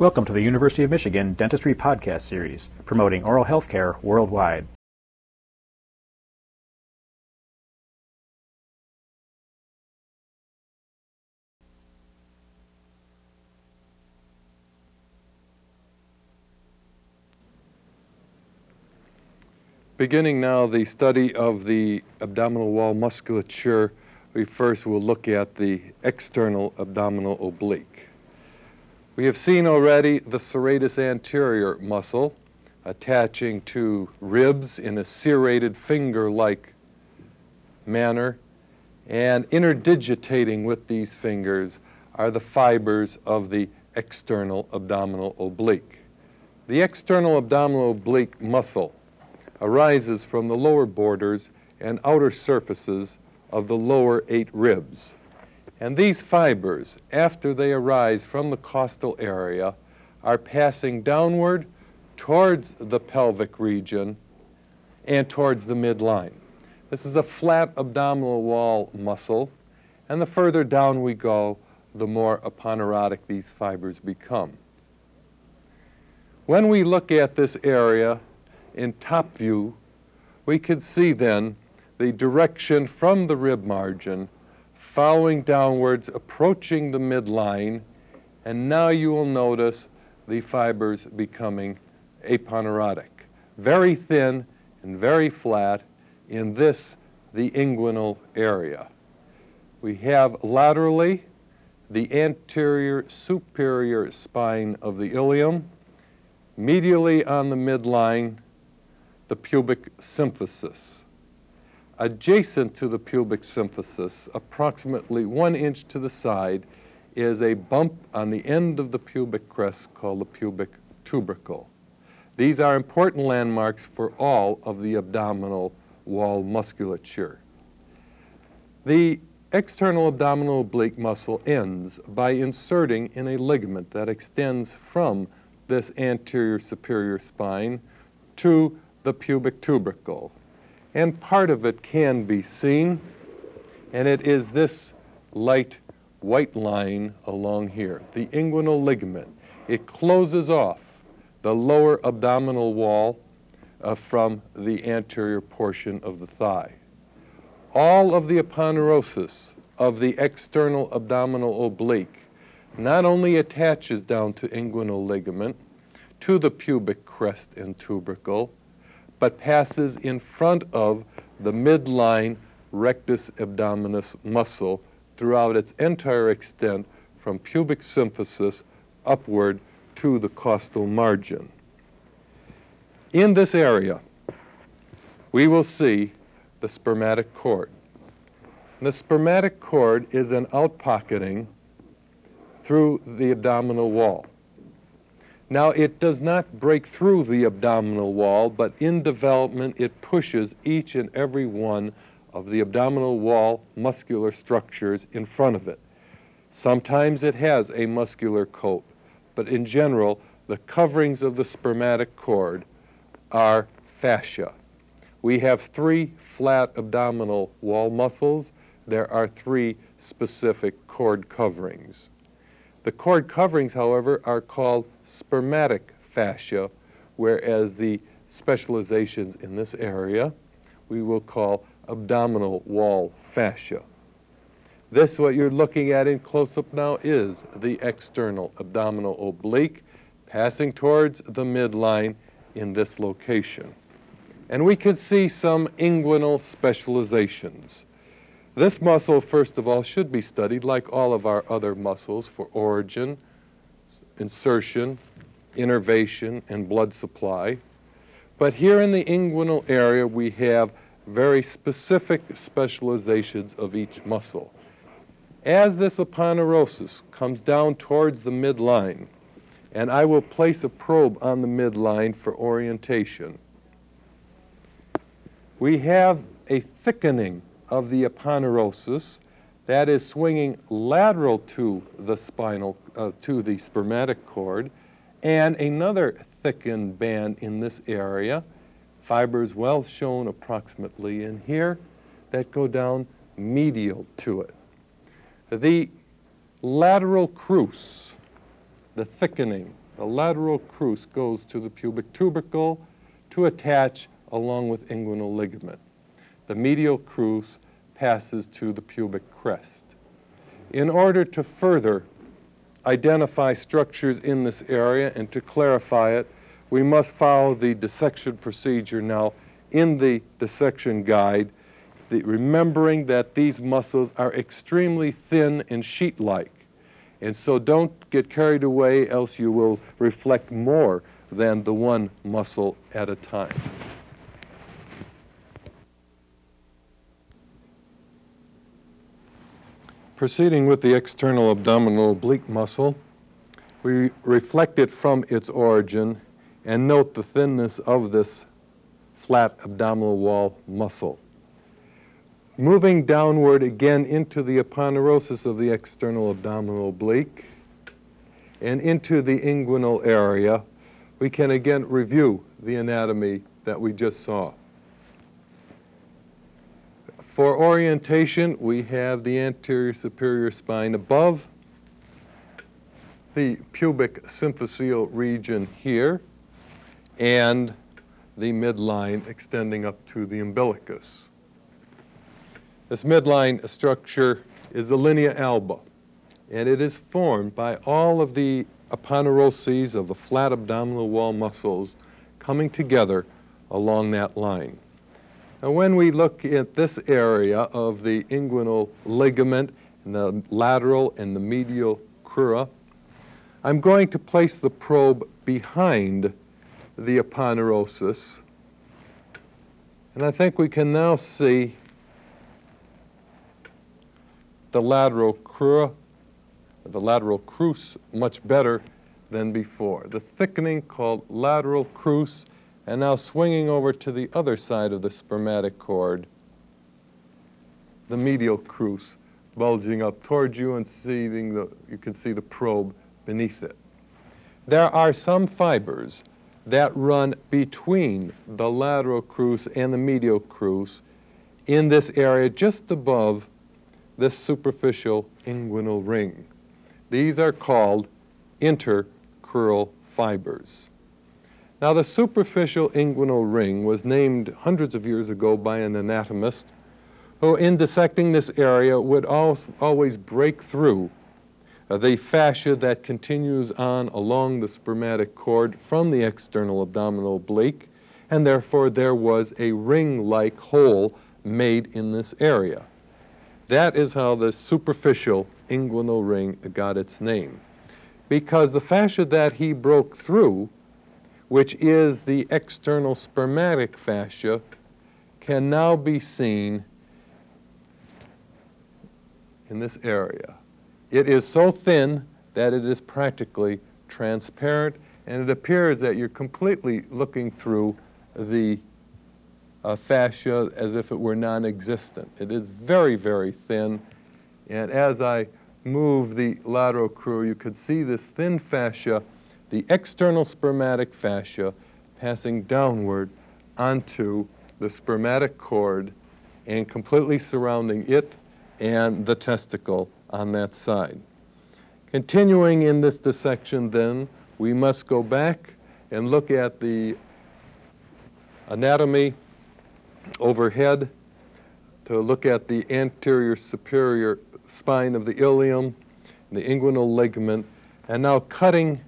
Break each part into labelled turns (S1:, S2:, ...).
S1: Welcome to the University of Michigan Dentistry Podcast Series, promoting oral health care worldwide.
S2: Beginning now the study of the abdominal wall musculature, we first will look at the external abdominal oblique. We have seen already the serratus anterior muscle attaching to ribs in a serrated finger-like manner, and interdigitating with these fingers are the fibers of the external abdominal oblique. The external abdominal oblique muscle arises from the lower borders and outer surfaces of the lower eight ribs. And these fibers, after they arise from the costal area, are passing downward towards the pelvic region and towards the midline. This is a flat abdominal wall muscle, and the further down we go, the more aponeurotic these fibers become. When we look at this area in top view, we can see then the direction from the rib margin following downwards, approaching the midline, and now you will notice the fibers becoming aponeurotic. Very thin and very flat in this, the inguinal area. We have laterally the anterior superior spine of the ilium, medially on the midline, the pubic symphysis. Adjacent to the pubic symphysis, approximately one inch to the side, is a bump on the end of the pubic crest called the pubic tubercle. These are important landmarks for all of the abdominal wall musculature. The external abdominal oblique muscle ends by inserting in a ligament that extends from this anterior superior spine to the pubic tubercle and part of it can be seen, and it is this light white line along here, the inguinal ligament. It closes off the lower abdominal wall uh, from the anterior portion of the thigh. All of the aponeurosis of the external abdominal oblique not only attaches down to inguinal ligament, to the pubic crest and tubercle, but passes in front of the midline rectus abdominis muscle throughout its entire extent from pubic symphysis upward to the costal margin. In this area, we will see the spermatic cord. The spermatic cord is an outpocketing through the abdominal wall. Now, it does not break through the abdominal wall, but in development, it pushes each and every one of the abdominal wall muscular structures in front of it. Sometimes it has a muscular coat, but in general, the coverings of the spermatic cord are fascia. We have three flat abdominal wall muscles. There are three specific cord coverings. The cord coverings, however, are called spermatic fascia, whereas the specializations in this area we will call abdominal wall fascia. This, what you're looking at in close-up now, is the external abdominal oblique passing towards the midline in this location. And we can see some inguinal specializations. This muscle, first of all, should be studied like all of our other muscles for origin, insertion, innervation, and blood supply. But here in the inguinal area, we have very specific specializations of each muscle. As this aponeurosis comes down towards the midline, and I will place a probe on the midline for orientation, we have a thickening of the aponeurosis that is swinging lateral to the spinal, uh, to the spermatic cord, and another thickened band in this area, fibers well shown approximately in here, that go down medial to it. The lateral crus, the thickening the lateral crus goes to the pubic tubercle to attach along with inguinal ligament. The medial crus passes to the pubic crest. In order to further identify structures in this area and to clarify it, we must follow the dissection procedure now in the dissection guide, the, remembering that these muscles are extremely thin and sheet-like. And so don't get carried away, else you will reflect more than the one muscle at a time. Proceeding with the external abdominal oblique muscle, we reflect it from its origin and note the thinness of this flat abdominal wall muscle. Moving downward again into the aponeurosis of the external abdominal oblique and into the inguinal area, we can again review the anatomy that we just saw. For orientation, we have the anterior superior spine above, the pubic symphyseal region here, and the midline extending up to the umbilicus. This midline structure is the linea alba, and it is formed by all of the aponeuroses of the flat abdominal wall muscles coming together along that line. Now, when we look at this area of the inguinal ligament and the lateral and the medial crura, I'm going to place the probe behind the aponeurosis. And I think we can now see the lateral crura, the lateral crus much better than before. The thickening called lateral crus and now swinging over to the other side of the spermatic cord, the medial crus bulging up towards you and seeing the, you can see the probe beneath it. There are some fibers that run between the lateral crus and the medial crus in this area just above this superficial inguinal ring. These are called intercrural fibers. Now, the superficial inguinal ring was named hundreds of years ago by an anatomist who, in dissecting this area, would always break through uh, the fascia that continues on along the spermatic cord from the external abdominal oblique, and therefore there was a ring-like hole made in this area. That is how the superficial inguinal ring got its name. Because the fascia that he broke through which is the external spermatic fascia, can now be seen in this area. It is so thin that it is practically transparent, and it appears that you're completely looking through the uh, fascia as if it were non-existent. It is very, very thin, and as I move the lateral crus, you could see this thin fascia the external spermatic fascia passing downward onto the spermatic cord and completely surrounding it and the testicle on that side. Continuing in this dissection then, we must go back and look at the anatomy overhead to look at the anterior superior spine of the ilium, the inguinal ligament, and now cutting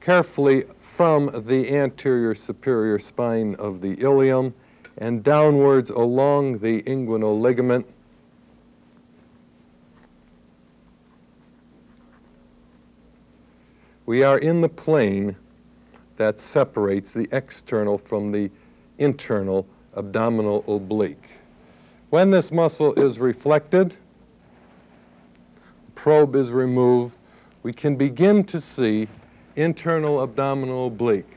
S2: carefully from the anterior superior spine of the ilium and downwards along the inguinal ligament. We are in the plane that separates the external from the internal abdominal oblique. When this muscle is reflected, the probe is removed, we can begin to see internal abdominal oblique,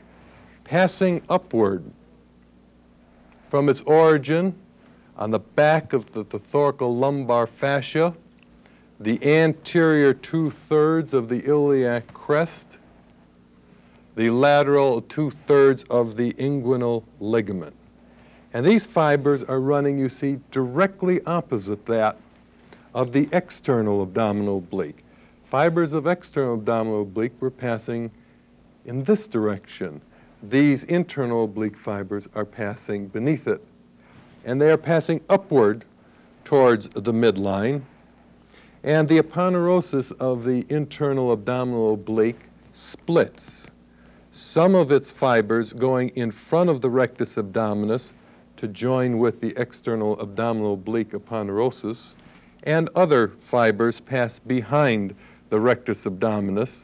S2: passing upward from its origin on the back of the, the thoracolumbar fascia, the anterior two-thirds of the iliac crest, the lateral two-thirds of the inguinal ligament. And these fibers are running, you see, directly opposite that of the external abdominal oblique fibers of external abdominal oblique were passing in this direction. These internal oblique fibers are passing beneath it. And they are passing upward towards the midline. And the aponeurosis of the internal abdominal oblique splits. Some of its fibers going in front of the rectus abdominis to join with the external abdominal oblique aponeurosis, and other fibers pass behind the rectus abdominis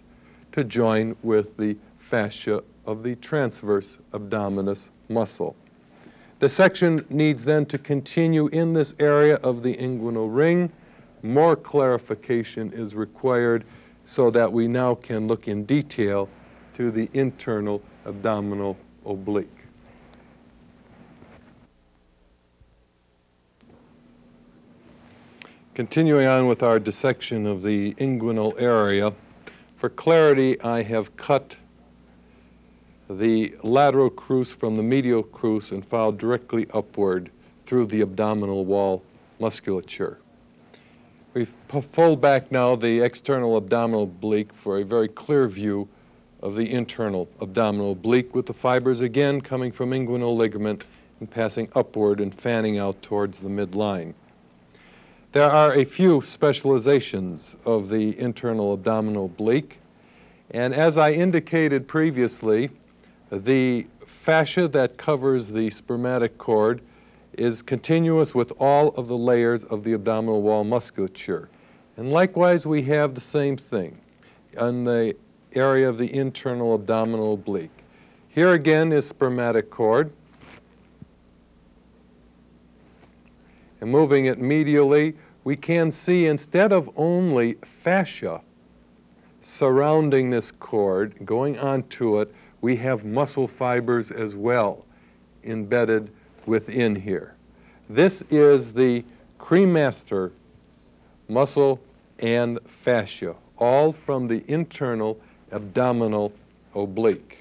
S2: to join with the fascia of the transverse abdominis muscle. The section needs then to continue in this area of the inguinal ring. More clarification is required so that we now can look in detail to the internal abdominal oblique. Continuing on with our dissection of the inguinal area, for clarity, I have cut the lateral crus from the medial crus and filed directly upward through the abdominal wall musculature. We fold back now the external abdominal oblique for a very clear view of the internal abdominal oblique with the fibers again coming from inguinal ligament and passing upward and fanning out towards the midline. There are a few specializations of the internal abdominal oblique, and as I indicated previously, the fascia that covers the spermatic cord is continuous with all of the layers of the abdominal wall musculature. And likewise, we have the same thing on the area of the internal abdominal oblique. Here again is spermatic cord. And moving it medially, we can see instead of only fascia surrounding this cord, going onto it, we have muscle fibers as well embedded within here. This is the cremaster muscle and fascia, all from the internal abdominal oblique.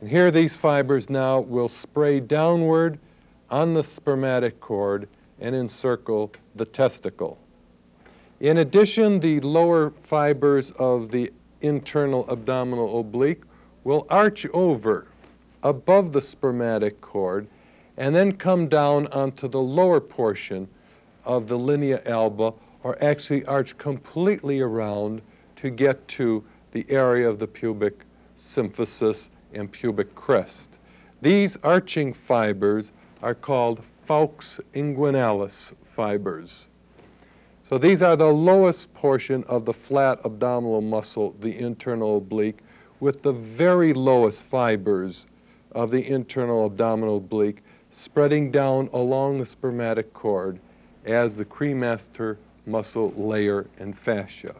S2: And here these fibers now will spray downward on the spermatic cord and encircle the testicle. In addition, the lower fibers of the internal abdominal oblique will arch over above the spermatic cord and then come down onto the lower portion of the linea alba or actually arch completely around to get to the area of the pubic symphysis and pubic crest. These arching fibers are called falx inguinalis fibers. So these are the lowest portion of the flat abdominal muscle, the internal oblique, with the very lowest fibers of the internal abdominal oblique spreading down along the spermatic cord as the cremaster muscle layer and fascia.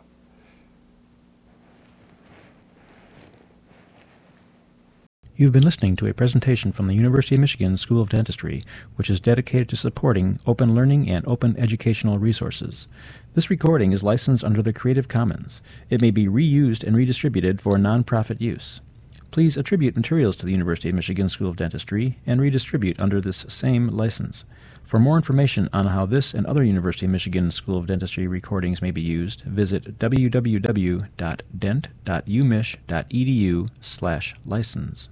S1: You've been listening to a presentation from the University of Michigan School of Dentistry, which is dedicated to supporting open learning and open educational resources. This recording is licensed under the Creative Commons. It may be reused and redistributed for nonprofit use. Please attribute materials to the University of Michigan School of Dentistry and redistribute under this same license. For more information on how this and other University of Michigan School of Dentistry recordings may be used, visit www.dent.umich.edu/license.